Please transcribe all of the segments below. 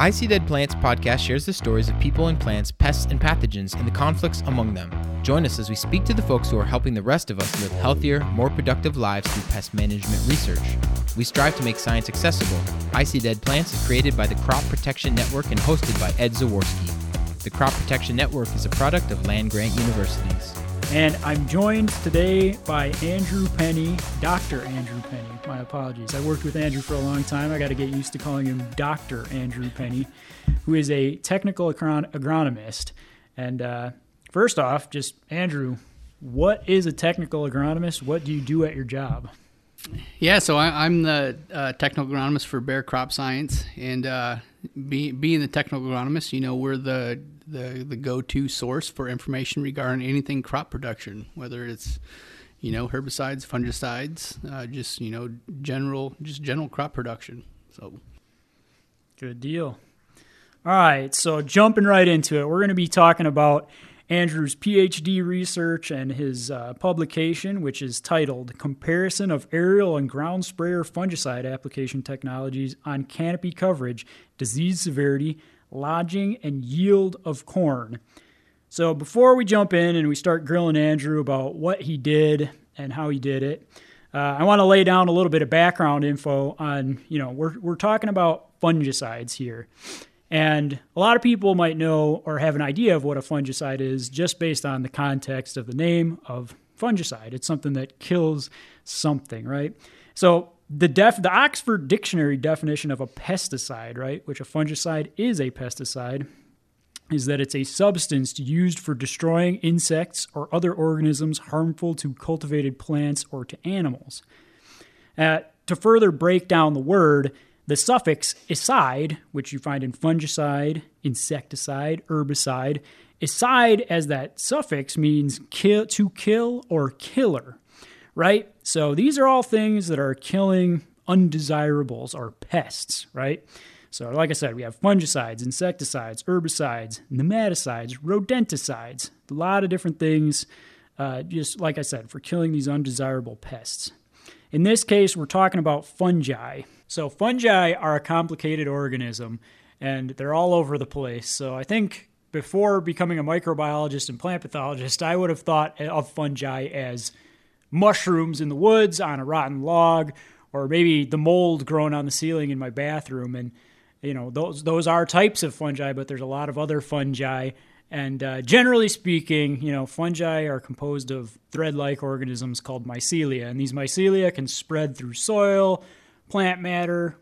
I See Dead Plants podcast shares the stories of people and plants, pests and pathogens, and the conflicts among them. Join us as we speak to the folks who are helping the rest of us live healthier, more productive lives through pest management research. We strive to make science accessible. I See Dead Plants is created by the Crop Protection Network and hosted by Ed Zaworski. The Crop Protection Network is a product of land grant universities. And I'm joined today by Andrew Penney, Dr. Andrew Penney. My apologies. I worked with Andrew for a long time. I got to get used to calling him Dr. Andrew Penney, who is a technical agron- agronomist. And uh, first off, just Andrew, what is a technical agronomist? What do you do at your job? Yeah, so I, am the uh, technical agronomist for Bayer Crop Science, and uh, be, being the technical agronomist, you know, we're the the, the go-to source for information regarding anything crop production, whether it's you know herbicides, fungicides, uh, just you know general just general crop production. So good deal. All right, so jumping right into it, we're going to be talking about Andrew's PhD research and his uh, publication, which is titled Comparison of Aerial and Ground Sprayer Fungicide Application Technologies on Canopy Coverage, Disease Severity, Lodging, and Yield of Corn. So, before we jump in and we start grilling Andrew about what he did and how he did it, uh, I want to lay down a little bit of background info on, you know, we're, we're talking about fungicides here. And a lot of people might know or have an idea of what a fungicide is just based on the context of the name of fungicide. It's something that kills something, right? So the def the Oxford Dictionary definition of a pesticide, right, which a fungicide is a pesticide, is that it's a substance used for destroying insects or other organisms harmful to cultivated plants or to animals. Uh, to further break down the word, the suffix "icide," which you find in fungicide, insecticide, herbicide, "icide" as that suffix means kill, to kill or killer, right? So these are all things that are killing undesirables or pests, right? So, like I said, we have fungicides, insecticides, herbicides, nematicides, rodenticides, a lot of different things, uh, just like I said, for killing these undesirable pests. In this case, we're talking about fungi. So, fungi are a complicated organism and they're all over the place. So, I think before becoming a microbiologist and plant pathologist, I would have thought of fungi as mushrooms in the woods on a rotten log or maybe the mold growing on the ceiling in my bathroom. And you know those those are types of fungi but there's a lot of other fungi. And uh, generally speaking, you know, fungi are composed of thread-like organisms called mycelia, and these mycelia can spread through soil, plant matter,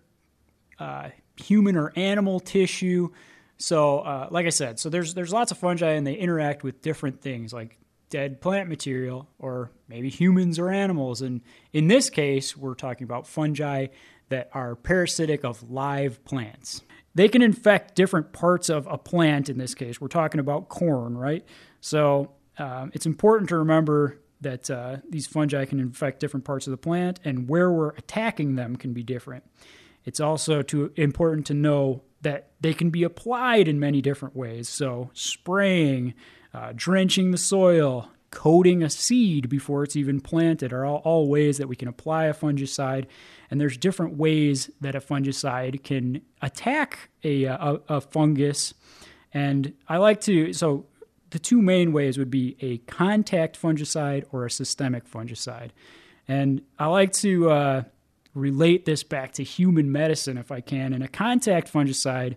uh, human or animal tissue. So, uh, like I said, so there's there's lots of fungi, and they interact with different things like dead plant material, or maybe humans or animals. And in this case, we're talking about fungi that are parasitic of live plants they can infect different parts of a plant in this case. We're talking about corn, right? So um, it's important to remember that uh, these fungi can infect different parts of the plant, and where we're attacking them can be different. It's also too important to know that they can be applied in many different ways. So, spraying, uh, drenching the soil, coating a seed before it's even planted are all, all ways that we can apply a fungicide. And there's different ways that a fungicide can attack a, a, a fungus. And I like to, so the two main ways would be a contact fungicide or a systemic fungicide. And I like to uh, relate this back to human medicine if I can. And a contact fungicide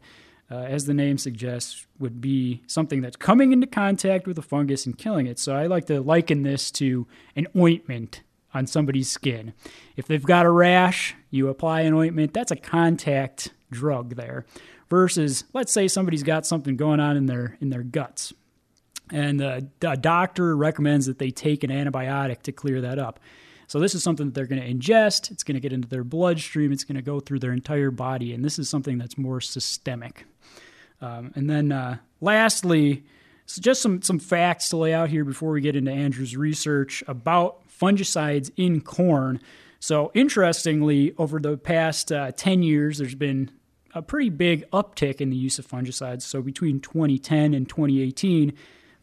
uh, as the name suggests, would be something that's coming into contact with a fungus and killing it. So I like to liken this to an ointment on somebody's skin. If they've got a rash, you apply an ointment, that's a contact drug there. Versus, let's say somebody's got something going on in their in their guts, and a doctor recommends that they take an antibiotic to clear that up. So this is something that they're going to ingest. It's going to get into their bloodstream. It's going to go through their entire body, and this is something that's more systemic. Um, and then uh, lastly, so just some, some facts to lay out here before we get into Andrew's research about fungicides in corn. So, interestingly, over the past uh, 10 years, there's been a pretty big uptick in the use of fungicides. So, between 2010 and 2018,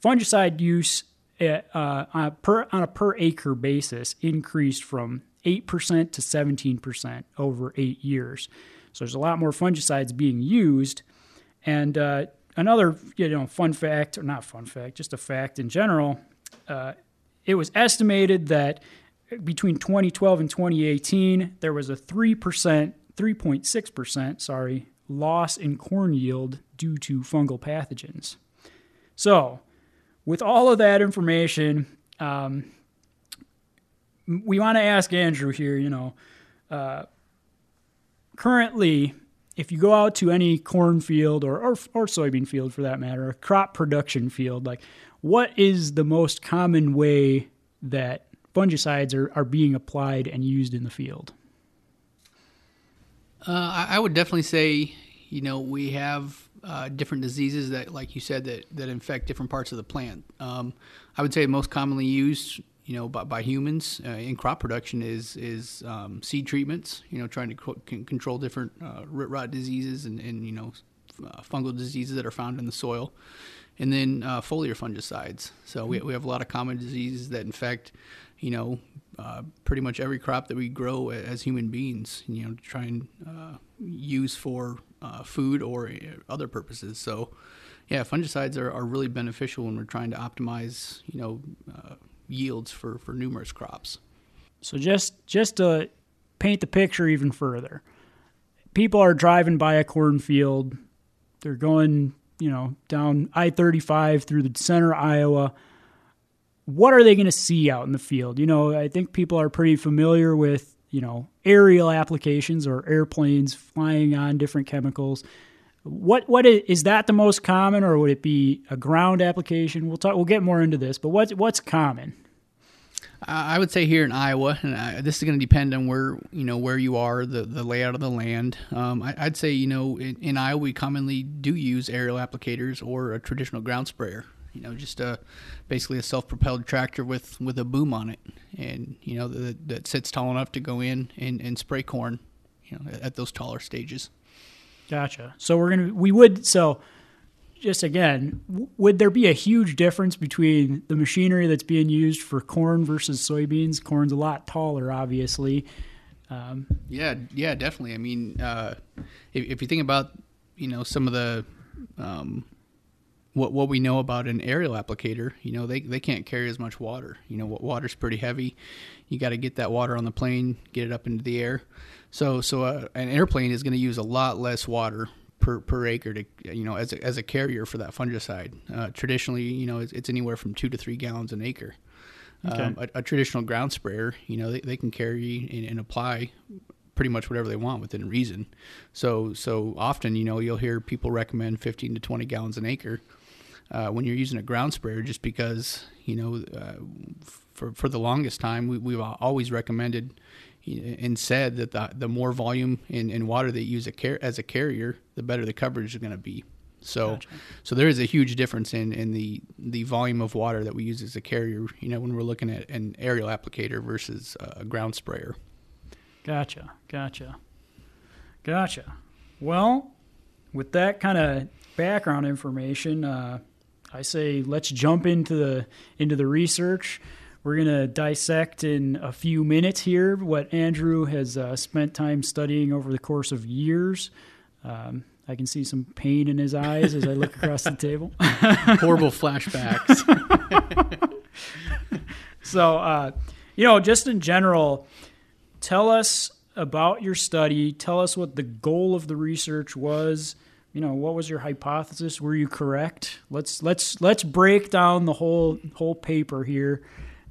fungicide use uh, on, a per, on a per acre basis increased from 8% to 17% over eight years. So, there's a lot more fungicides being used. And uh, another, you know, fun fact, or not fun fact, just a fact in general, uh, it was estimated that between 2012 and 2018, there was a 3%, 3.6%, sorry, loss in corn yield due to fungal pathogens. So, with all of that information, um, we want to ask Andrew here, you know, uh, currently, if you go out to any cornfield or, or, or soybean field for that matter, a crop production field, like what is the most common way that fungicides are, are being applied and used in the field? Uh, I, would definitely say, you know, we have uh, different diseases that, like you said, that, that infect different parts of the plant. Um, I would say most commonly used, you know, by, by humans uh, in crop production is is um, seed treatments. You know, trying to co- control different uh, root rot diseases and, and you know uh, fungal diseases that are found in the soil, and then uh, foliar fungicides. So we we have a lot of common diseases that infect, you know, uh, pretty much every crop that we grow as human beings. You know, to try and uh, use for food or other purposes. So, yeah, fungicides are, are really beneficial when we're trying to optimize, you know, yields for, for numerous crops. So just just to paint the picture even further, people are driving by a cornfield. They're going, you know, down I thirty five through the center of Iowa. What are they going to see out in the field? You know, I think people are pretty familiar with you know aerial applications or airplanes flying on different chemicals. What what is, is that the most common, or would it be a ground application? We'll talk. We'll get more into this, but what's what's common? I would say here in Iowa, and I, this is going to depend on where you know where you are, the, the layout of the land. Um, I, would say you know in, in, Iowa we commonly do use aerial applicators or a traditional ground sprayer you know, just a basically a self-propelled tractor with with a boom on it, and you know that, that sits tall enough to go in and, and spray corn, you know, at, at those taller stages. Gotcha. So we're gonna we would so just again, would there be a huge difference between the machinery that's being used for corn versus soybeans? Corn's a lot taller, obviously. Um, yeah, yeah, definitely. I mean, uh, if, if, you think about, you know, some of the um, what what we know about an aerial applicator, you know, they, they can't carry as much water. You know, water's pretty heavy. You got to get that water on the plane, get it up into the air. So so uh, an airplane is going to use a lot less water per, per acre to you know as a, as a carrier for that fungicide. Uh, traditionally, you know, it's, it's, anywhere from two to three gallons an acre. Okay. Um, a, a, traditional ground sprayer, you know, they, they can carry and, and apply pretty much whatever they want within reason. So so often, you know, you'll hear people recommend 15 to 20 gallons an acre uh, when you're using a ground sprayer, just because you know, uh, for for the longest time, we, we've always recommended and said that the the more volume in, in water that you use a car- as a carrier, the better the coverage is going to be. So, gotcha. so there is a huge difference in, in the the volume of water that we use as a carrier. You know, when we're looking at an aerial applicator versus a ground sprayer. Gotcha, gotcha, gotcha. Well, with that kind of background information, uh, I say let's jump into the into the research. We're going to dissect in a few minutes here what Andrew has uh, spent time studying over the course of years. Um, I can see some pain in his eyes as I look across the table. Horrible flashbacks. so, uh, you know, just in general, tell us about your study. Tell us what the goal of the research was you know what was your hypothesis were you correct let's let's let's break down the whole whole paper here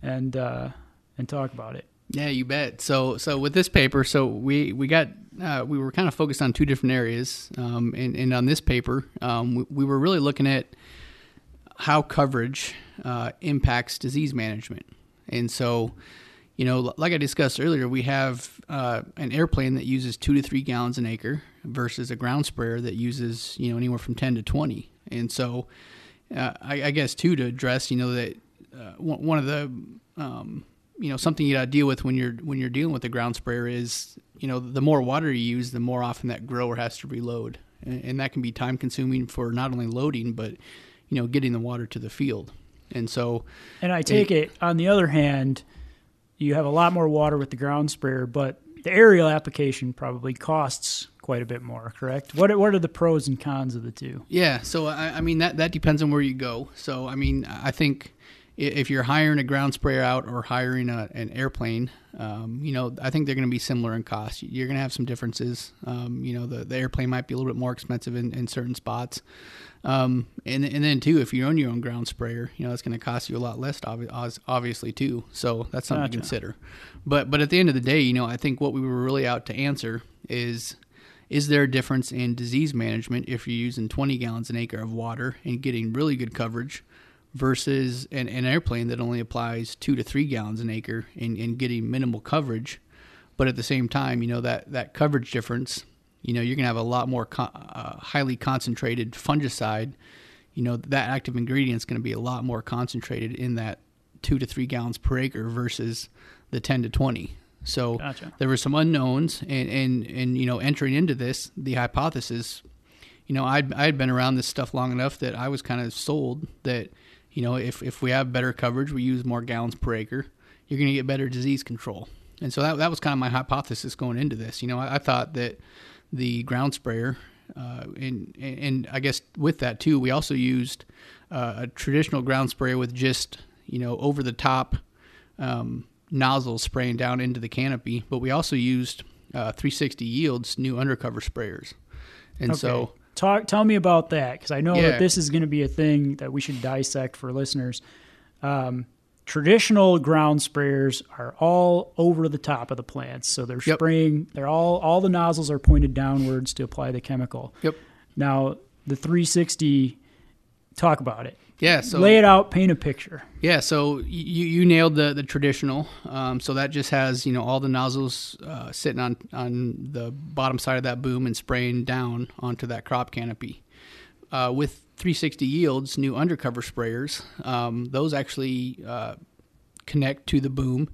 and uh and talk about it. Yeah you bet. So so with this paper so we we got uh, we were kind of focused on two different areas um, and, and on this paper um, we, we, were really looking at how coverage uh, impacts disease management. And so you know, like I discussed earlier, we have uh, an airplane that uses two to three gallons an acre versus a ground sprayer that uses, you know, anywhere from 10 to 20. And so, uh, I, I, guess, too, to address, you know, that uh, one of the, um, you know, something you got to deal with when you're when you're dealing with the ground sprayer is, you know, the more water you use, the more often that grower has to reload, and, and that can be time consuming for not only loading but, you know, getting the water to the field. And so, and I take it, it on the other hand you have a lot more water with the ground sprayer, but the aerial application probably costs quite a bit more. Correct. What are, what are the pros and cons of the two? Yeah, so I, I mean that that depends on where you go. So I mean, I think if you're hiring a ground sprayer out or hiring a, an airplane, um, you know, I think they're going to be similar in cost. You're going to have some differences. Um, you know, the, the airplane might be a little bit more expensive in, in certain spots. Um, and and then too, if you own your own ground sprayer, you know that's going to cost you a lot less, obviously too. So that's something to consider. But but at the end of the day, you know, I think what we were really out to answer is is there a difference in disease management if you're using 20 gallons an acre of water and getting really good coverage versus an, an airplane that only applies two to three gallons an acre and, and getting minimal coverage. But at the same time you know that that coverage difference you know you're going to have a lot more co- uh, highly concentrated fungicide. You know that active ingredient is going to be a lot more concentrated in that two to three gallons per acre versus the 10 to 20 so Gotcha. there were some unknowns and, and and you know entering into this the hypothesis you know I'd, I'd been around this stuff long enough that i was kind of sold that you know if, if we have better coverage we use more gallons per acre you're going to get better disease control. And so that, that was kind of my hypothesis going into this. You know i, I thought that the ground sprayer uh, and, and i guess with that too we also used uh, a traditional ground sprayer with just you know over the top um, nozzles spraying down into the canopy, but we also used uh, 360 Yields new undercover sprayers. And so, talk tell me about that because I know Yeah. that this is going to be a thing that we should dissect for listeners. Um, traditional ground sprayers are all over the top of the plants, so they're Yep. spraying. They're all all the nozzles are pointed downwards to apply the chemical. yep. Now the 360, talk about it. Yeah. So, Lay it out, paint a picture. yeah. So you, you nailed the, the traditional. Um, so that just has, you know, all the nozzles uh, sitting on, on the bottom side of that boom and spraying down onto that crop canopy. Uh, with 360 Yields, new undercover sprayers, um, those actually uh, connect to the boom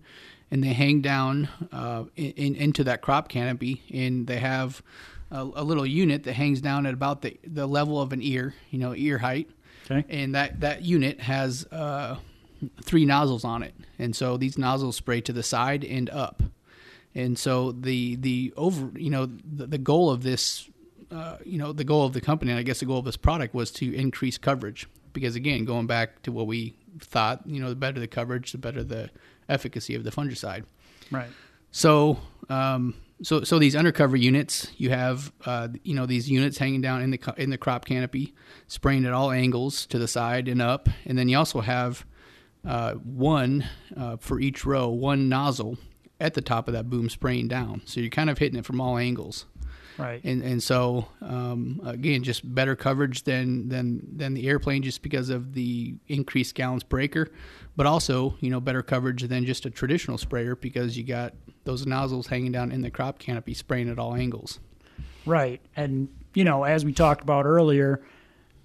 and they hang down uh, in, in, into that crop canopy and they have a, a little unit that hangs down at about the, the level of an ear you know ear height Okay. and that, that unit has uh, three nozzles on it and so these nozzles spray to the side and up and so the the over you know the, the goal of this uh, you know the goal of the company and i guess the goal of this product was to increase coverage because again going back to what we thought you know the better the coverage the better the efficacy of the fungicide Right. so, um, so, so these undercover units, you have, uh, you know, these units hanging down in the in the crop canopy, spraying at all angles to the side and up, and then you also have uh, one uh, for each row, one nozzle at the top of that boom spraying down. So you're kind of hitting it from all angles Right. and and so um, again, just better coverage than than than the airplane, just because of the increased gallons per acre, but also you know better coverage than just a traditional sprayer because you got those nozzles hanging down in the crop canopy, spraying at all angles. Right. And, you know, as we talked about earlier,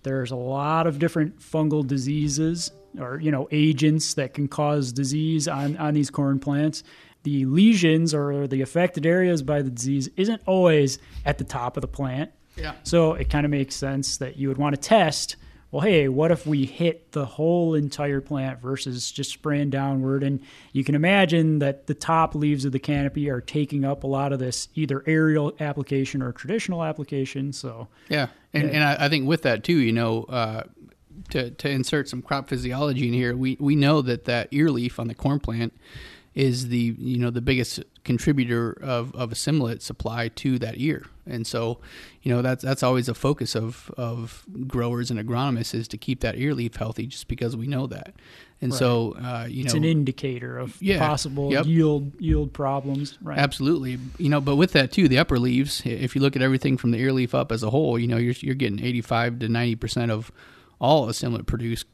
there's a lot of different fungal diseases or, you know, agents that can cause disease on, on these corn plants. The lesions or the affected areas by the disease isn't always at the top of the plant. Yeah. So it kind of makes sense that you would want to test. Well, hey, what if we hit the whole entire plant versus just spraying downward? And you can imagine that the top leaves of the canopy are taking up a lot of this either aerial application or traditional application. So, Yeah, and and I, I think with that too, you know, uh, to to insert some crop physiology in here, we we know that that ear leaf on the corn plant is the you know the biggest contributor of of assimilate supply to that ear, and so you know that's that's always a focus of of growers and agronomists is to keep that ear leaf healthy, just because we know that, and so uh, you it's know an indicator of Yeah. possible Yep. yield yield problems. Right. Absolutely, you know, but with that too, the upper leaves. If you look at everything from the ear leaf up as a whole, you know, you're you're getting 85 to 90 percent of all assimilate produced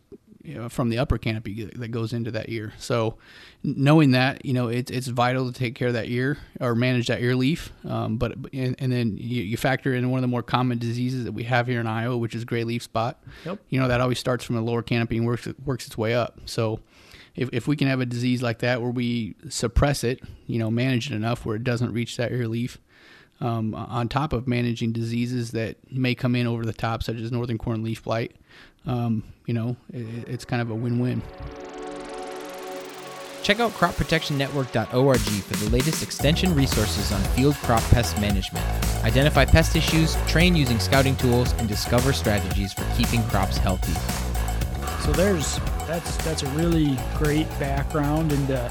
you know, from the upper canopy that goes into that ear. So, knowing that, you know, it's it's vital to take care of that ear or manage that ear leaf. Um, but and, and then you, you factor in one of the more common diseases that we have here in Iowa, which is gray leaf spot. Yep. You know, that always starts from the lower canopy and works works its way up. So if, if we can have a disease like that where we suppress it, you know, manage it enough where it doesn't reach that ear leaf, um, on top of managing diseases that may come in over the top, such as northern corn leaf blight, um, you know, it, it's kind of a win-win. Check out cropprotectionnetwork.org for the latest extension resources on field crop pest management. Identify pest issues, train using scouting tools, and discover strategies for keeping crops healthy. So there's that's that's a really great background into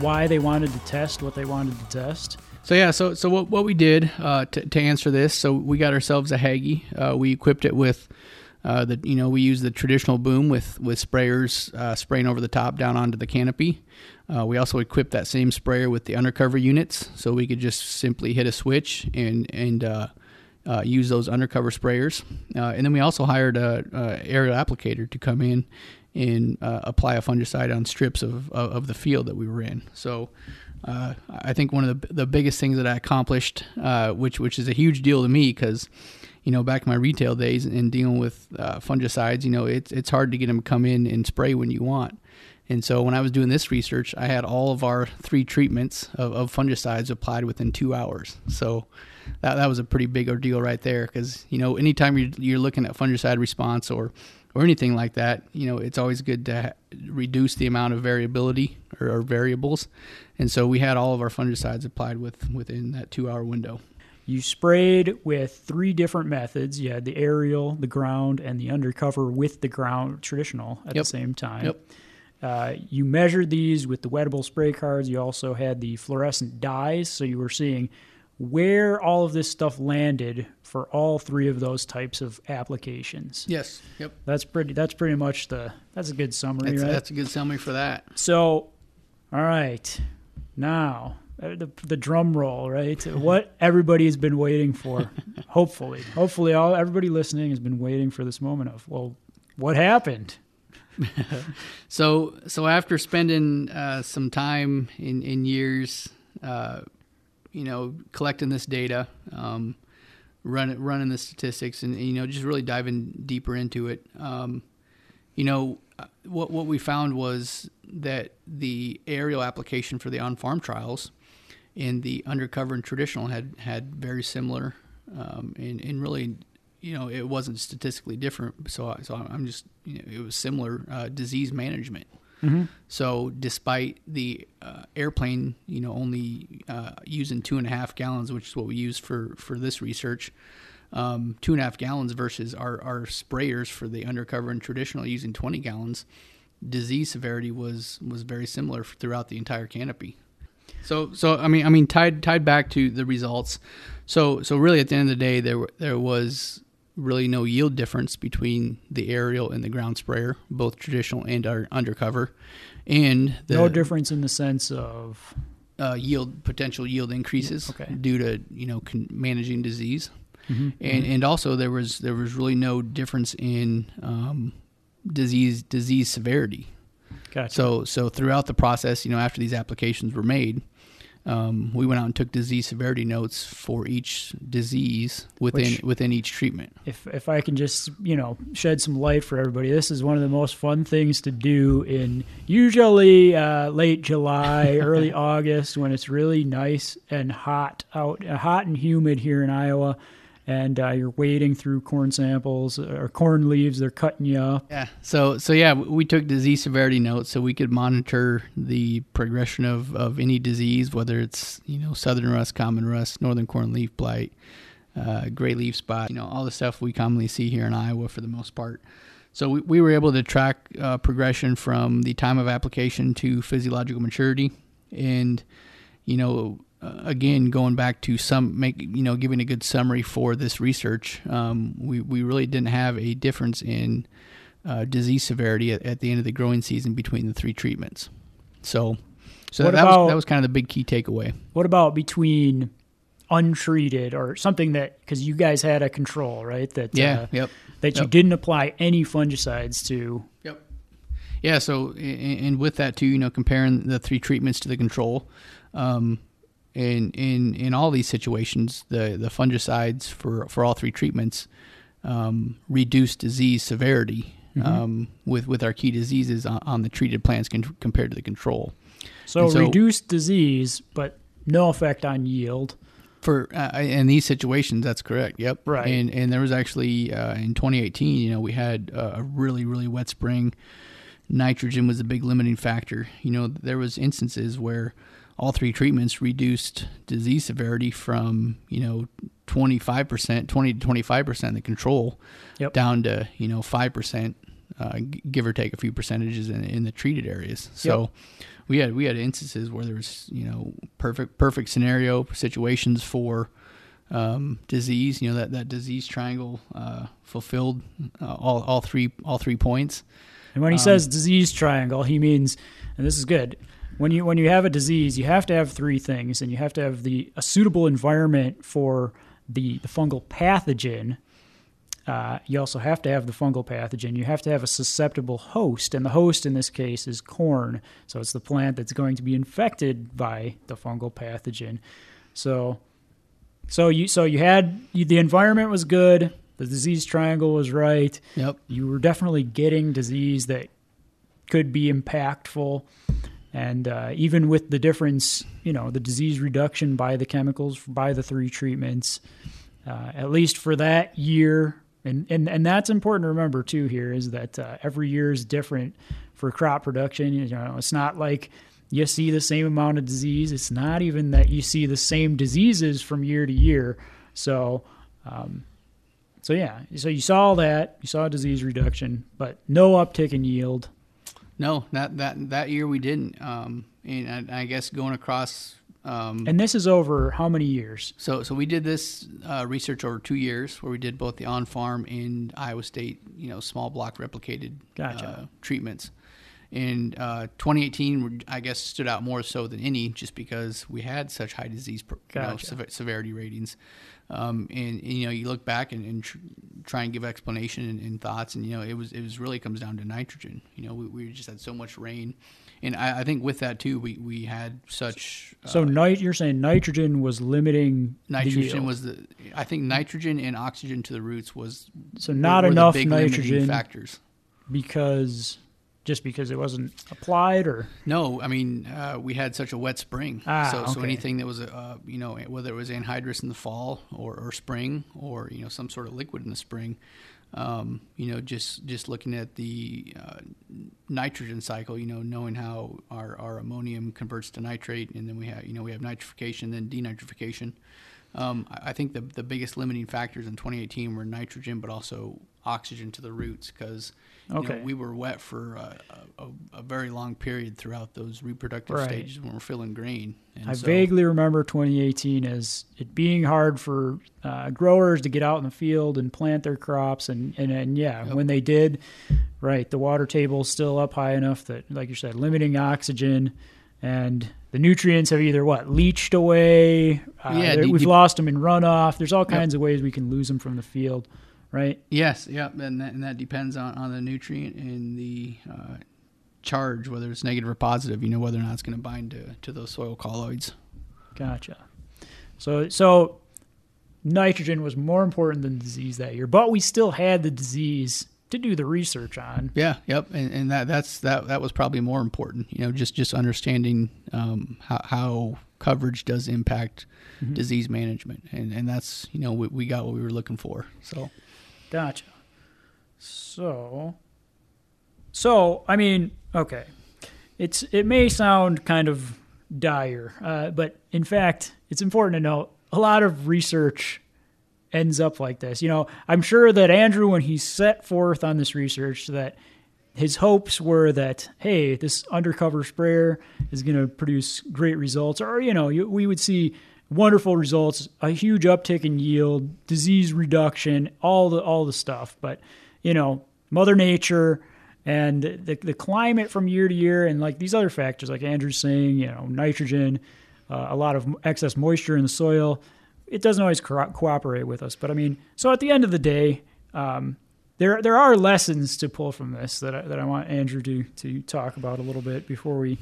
why they wanted to test what they wanted to test. So yeah, so so what, what we did uh, to, to answer this, so we got ourselves a Hagie. Uh, we equipped it with uh, you know we use the traditional boom with with sprayers uh, spraying over the top down onto the canopy. Uh, we also equipped that same sprayer with the undercover units, so we could just simply hit a switch and and uh, uh, use those undercover sprayers. Uh, and then we also hired a, a aerial applicator to come in and apply a fungicide on strips of, of, of the field that we were in. So. Uh, I think one of the the biggest things that I accomplished, uh, which which is a huge deal to me, because you know, back in my retail days and dealing with uh, fungicides, you know, it's it's hard to get them to come in and spray when you want. And so when I was doing this research, I had all of our three treatments of, of fungicides applied within two hours. So that, that was a pretty big ordeal right there because, you know, anytime you're, you're looking at fungicide response or, or anything like that, you know, it's always good to reduce the amount of variability or, or variables. And so we had all of our fungicides applied with within that two hour window. You sprayed with three different methods. You had the aerial, the ground, and the undercover with the ground traditional at Yep. the same time. Yep. Uh, you measured these with the wettable spray cards. You also had the fluorescent dyes, so you were seeing where all of this stuff landed for all three of those types of applications. Yes. Yep. That's pretty. That's pretty much the. That's a good summary, That's, right? that's a good summary for that. So, all right, now the the drum roll, right? what everybody has been waiting for. hopefully, hopefully, all everybody listening has been waiting for this moment of well, what happened? So, so after spending uh, some time in in years, uh, you know, collecting this data, um, running running the statistics, and you know, just really diving deeper into it, um, you know, uh, what what we found was that the aerial application for the on farm trials and the undercover and traditional had had very similar, um, and and really you know, it wasn't statistically different. So, I- so I'm just, you know, it was similar uh, disease management. So, despite the uh, airplane, you know, only uh, using two and a half gallons, which is what we used for for this research, um, two and a half gallons versus our our sprayers for the undercover and traditional using 20 gallons, disease severity was was very similar throughout the entire canopy. So, so I mean, I mean, tied tied back to the results. So, so really, at the end of the day, there there was really no yield difference between the aerial and the ground sprayer, both traditional and our undercover, and the no difference in the sense of uh, yield potential yield increases Okay. due to you know con- managing disease, Mm-hmm. and and also there was there was really no difference in um, disease disease severity. Gotcha. So so throughout the process, you know, after these applications were made, um, we went out and took disease severity notes for each disease within Which- within each treatment. if if I can just you know shed some light for everybody, this is one of the most fun things to do in usually uh, late July, early August when it's really nice and hot out, hot and humid here in Iowa, and uh, you're wading through corn samples or corn leaves. They're cutting you up. Yeah. So so yeah, we took disease severity notes so we could monitor the progression of, of any disease, whether it's you know southern rust, common rust, northern corn leaf blight, uh, gray leaf spot, you know all the stuff we commonly see here in Iowa for the most part. So we, we were able to track uh, progression from the time of application to physiological maturity, and you know uh, again going back to some make you know giving a good summary for this research, um, we we really didn't have a difference in uh, disease severity at, at the end of the growing season between the three treatments. So, so What that about- was that was kind of the big key takeaway. What about between untreated or something that because you guys had a control right that Yeah. uh, yep. that you didn't apply any fungicides to Yep. Yeah. So, and with that too, you know, comparing the three treatments to the control, um, in in in all these situations, the the fungicides for for all three treatments um, reduce disease severity um, with with our key diseases on, on the treated plants con- compared to the control. so, so- reduced disease but no effect on yield For uh, in these situations, that's correct. Yep. Right. And and there was actually uh, in 2018, you know, we had a really really wet spring nitrogen was a big limiting factor. You know, there was instances where all three treatments reduced disease severity from you know 25%, 20 to 25% the control Yep. down to you know 5%, uh, give or take a few percentages in, in the treated areas. So we had we had instances where there was you know perfect perfect scenario situations for um, disease. You know that that disease triangle uh, fulfilled uh, all all three all three points. And when he says disease triangle, he means, and this is good. When you when you have a disease, you have to have three things, and you have to have the a suitable environment for the the fungal pathogen. Uh, you also have to have the fungal pathogen. You have to have a susceptible host, and the host in this case is corn. So it's the plant that's going to be infected by the fungal pathogen. So, so you so you had you, the environment was good. The disease triangle was right Yep. you were definitely getting disease that could be impactful and uh, even with the difference you know the disease reduction by the chemicals by the three treatments uh, at least for that year and, and and that's important to remember too here is that uh, every year is different for crop production. You know it's not like you see the same amount of disease. It's not even that you see the same diseases from year to year. So um, so yeah, so you saw that, you saw disease reduction, but no uptick in yield. No, that that that year we didn't. Um, and I, I guess going across. Um, And this is over how many years? so so we did this uh, research over two years, where we did both the on farm and Iowa State, you know, small block replicated Gotcha. uh, treatments. And uh, 2018, I guess, stood out more so than any, just because we had such high disease per, you know, Gotcha. severity ratings. Um, and, and, you know, you look back and, and tr- try and give explanation and, and thoughts, and you know, it was it was really comes down to nitrogen. You know, we, we just had so much rain, and I, I think with that too, we, we had such uh, So nit- you're saying nitrogen was limiting the nitrogen yield. was the I think nitrogen and oxygen to the roots was so not were the enough nitrogen factors. because just because it wasn't applied or? No, I mean uh, we had such a wet spring, Ah, so so anything that was uh, you know whether it was anhydrous in the fall or, or spring or you know some sort of liquid in the spring, um, you know just just looking at the uh, nitrogen cycle, you know knowing how our, our ammonium converts to nitrate, and then we have you know we have nitrification, then denitrification. Um, I I think the the biggest limiting factors in 2018 were nitrogen, but also oxygen to the roots because Okay. we were wet for a, a, a very long period throughout those reproductive Right. stages when we're filling grain. And I so- vaguely remember 2018 as it being hard for uh, growers to get out in the field and plant their crops, and and, and yeah, Yep. when they did, right, the water table's still up high enough that, like you said, limiting oxygen, and the nutrients have either what leached away. Uh, Yeah, we've lost them in runoff. There's all kinds of ways we can lose them from the field, right? Yes, yep, and that, and that depends on, on the nutrient and the uh, charge, whether it's negative or positive. You know whether or not it's going to bind to, to those soil colloids. Gotcha. So so nitrogen was more important than disease that year, but we still had the disease to do the research on. Yeah, yep, and, and that that's that that was probably more important. You know, just just understanding um, how, how coverage does impact Mm-hmm. disease management, and and that's you know we, we got what we were looking for. So Gotcha. So, so I mean, okay, it's it may sound kind of dire, uh, but in fact, it's important to note a lot of research ends up like this. You know, I'm sure that Andrew, when he set forth on this research, that his hopes were that hey, this undercover sprayer is going to produce great results, or you know, you, we would see wonderful results, a huge uptick in yield, disease reduction, all the all the stuff. But you know, Mother Nature and the the climate from year to year, and like these other factors, like Andrew's saying, you know, nitrogen, uh, a lot of excess moisture in the soil. It doesn't always co- cooperate with us, but I mean, so at the end of the day, um, there there are lessons to pull from this that I, that I want Andrew to to talk about a little bit before we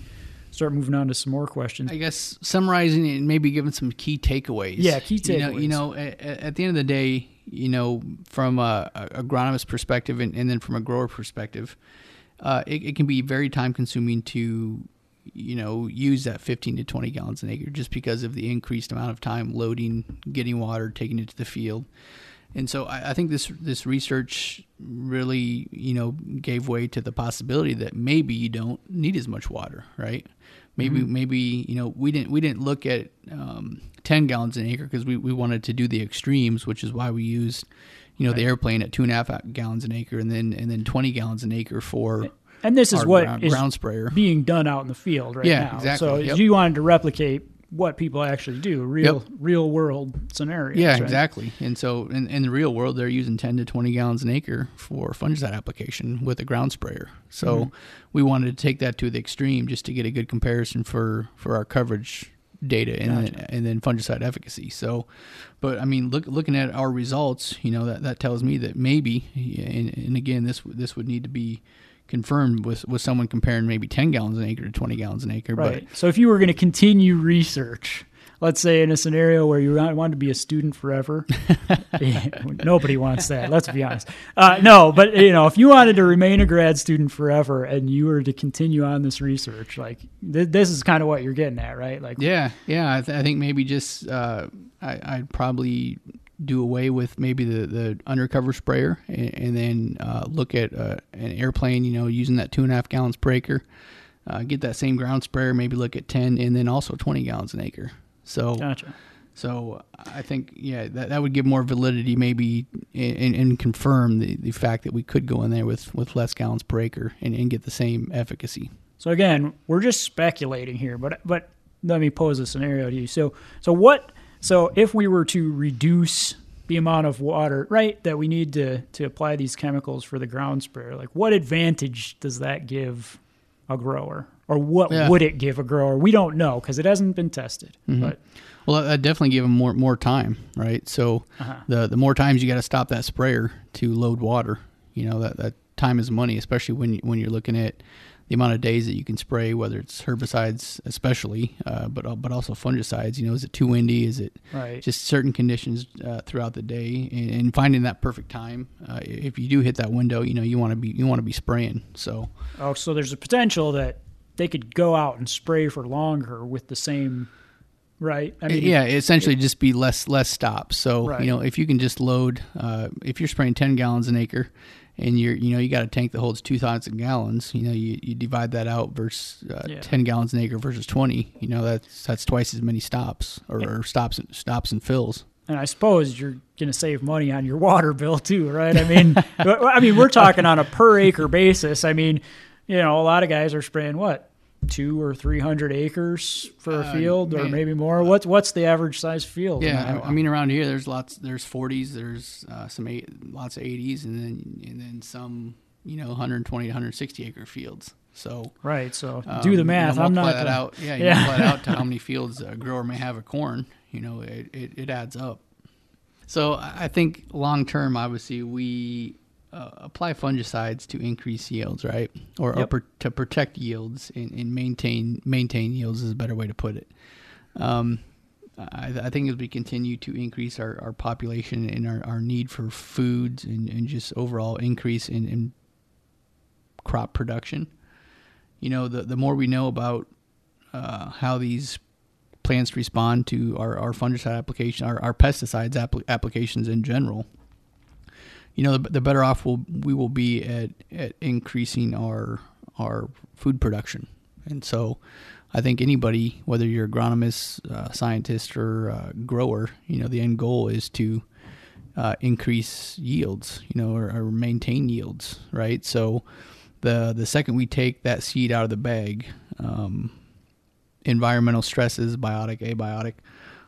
start moving on to some more questions. I guess summarizing it and maybe giving some key takeaways. Yeah, key You know, you know at, at the end of the day, you know, from a, a agronomist perspective and, and then from a grower perspective, uh, it, it can be very time consuming to, you know, use that 15 to 20 gallons an acre just because of the increased amount of time loading, getting water, taking it to the field. And so I, I think this this research really, you know, gave way to the possibility that maybe you don't need as much water, right? Maybe Mm-hmm. maybe you know we didn't we didn't look at um, ten gallons an acre because we, we wanted to do the extremes, which is why we used you know the airplane at two and a half gallons an acre and then and then twenty gallons an acre for And this is what ground, is ground sprayer. being done out in the field right Yeah, now. exactly. So Yep. you wanted to replicate what people actually do, real Yep. real world scenarios. Yeah, right? exactly. And so in, in the real world, they're using 10 to 20 gallons an acre for fungicide application with a ground sprayer. So Mm-hmm. we wanted to take that to the extreme just to get a good comparison for, for our coverage data and then, and then fungicide efficacy. So, but I mean, look, looking at our results, you know, that, that tells me that maybe, and, and again, this, this would need to be confirmed with, with someone comparing maybe 10 gallons an acre to 20 gallons an acre. Right. So if you were going to continue research, let's say in a scenario where you want to be a student forever, nobody wants that. Let's be honest. Uh, no, but you know, if you wanted to remain a grad student forever and you were to continue on this research, like th- this is kind of what you're getting at, right? Like, Yeah, yeah. I, th- I think maybe just uh, I, I'd probably do away with maybe the, the undercover sprayer and, and then uh, look at uh, an airplane. You know, using that two and a half gallons per acre. Uh, get that same ground sprayer. Maybe look at ten, and then also twenty gallons an acre. So, gotcha. so I think yeah, that, that would give more validity, maybe, and, and confirm the, the fact that we could go in there with, with less gallons per acre and, and get the same efficacy. So again, we're just speculating here, but but let me pose a scenario to you. So so what so if we were to reduce the amount of water, right, that we need to to apply these chemicals for the ground sprayer, like what advantage does that give a grower? Or what Yeah. would it give a grower? We don't know because it hasn't been tested. But Well, that definitely give them more more time, right? So Uh-huh. the the more times you got to stop that sprayer to load water, you know that that time is money, especially when when you're looking at the amount of days that you can spray, whether it's herbicides, especially, uh, but but also fungicides. You know, is it too windy? Is it right. just certain conditions uh, throughout the day, and, and finding that perfect time. Uh, if you do hit that window, you know you want to be you want to be spraying. So oh, so there's a potential that they could go out and spray for longer with the same right? I yeah, essentially just be less less stops. So Right. you know, if you can just load, uh, if you're spraying ten gallons an acre, and you're you know you got a tank that holds two thousand gallons, you know you, you divide that out versus uh, Yeah. ten gallons an acre versus twenty. You know that's that's twice as many stops or, or stops and stops and fills. And I suppose you're going to save money on your water bill too, right? I mean, I mean, we're talking on a per acre basis. I mean, you know, a lot of guys are spraying what two or three hundred acres for a Uh, field, or maybe more. What's what's the average size field? Yeah, I, mean around here there's lots there's 40s, there's uh, some eight, lots of 80s, and then and then some you know 120 to 160 acre fields. So right. So Um, do you the know, math. I'm not. that gonna- out. Yeah, you Yeah. multiply that out to how many fields a grower may have of corn. You know, it, it, it adds up. So I think long term, obviously, we uh, apply fungicides to increase yields, right, or, or Yep. pr- to protect yields and, and maintain maintain yields is a better way to put it. Um, I, I think as we continue to increase our, our population and our, our need for foods and, and just overall increase in, in crop production, you know, the, the more we know about uh, how these plants respond to our, our fungicide application, our, our pesticides appli applications in general, you know, the, the better off we'll, we will be at, at increasing our our food production. And so, I think anybody, whether you're agronomist, uh, scientist, or uh, grower, you know, the end goal is to uh, increase yields, you know, or, or maintain yields, right? So, the the second we take that seed out of the bag, um, environmental stresses, biotic, abiotic,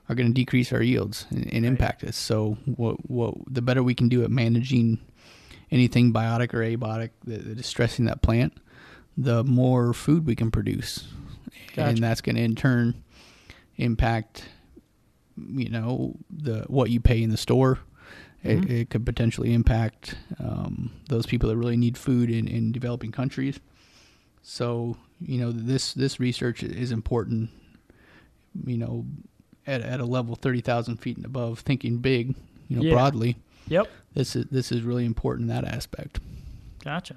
are going to decrease our yields and, and impact us. So, what what the better we can do at managing anything biotic or abiotic that, that is stressing that plant, the more food we can produce, Gotcha. and that's going to in turn impact, you know, the what you pay in the store. It, it could potentially impact um, those people that really need food in, in developing countries. So you know this this research is important. You know, at, at a level thirty thousand feet and above, thinking big, you know, Yeah. broadly. Yep. This is this is really important in that aspect. Gotcha.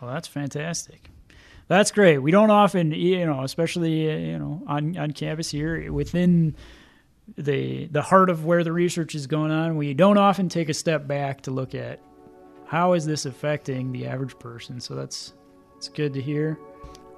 Well, that's fantastic. That's great. We don't often, you know, especially uh, you know on on campus here within the the heart of where the research is going on. We don't often take a step back to look at how is this affecting the average person. So that's it's good to hear.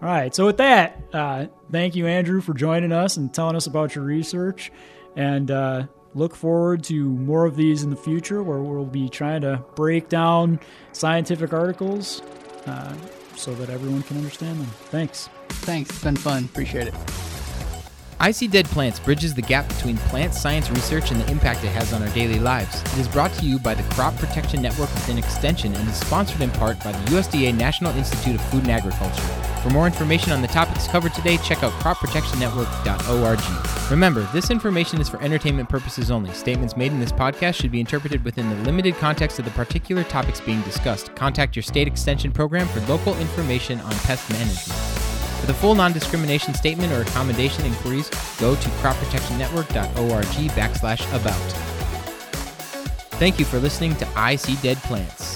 All right. So with that, uh, thank you, Andrew, for joining us and telling us about your research, and uh, look forward to more of these in the future, where we'll be trying to break down scientific articles uh, so that everyone can understand them. Thanks. Thanks. It's been fun. Appreciate it. I See Dead Plants bridges the gap between plant science research and the impact it has on our daily lives. It is brought to you by the Crop Protection Network within Extension and is sponsored in part by the USDA National Institute of Food and Agriculture. For more information on the topics covered today, check out cropprotectionnetwork.org. Remember, this information is for entertainment purposes only. Statements made in this podcast should be interpreted within the limited context of the particular topics being discussed. Contact your state extension program for local information on pest management. For the full non-discrimination statement or accommodation inquiries, go to cropprotectionnetwork.org backslash about. Thank you for listening to I See Dead Plants.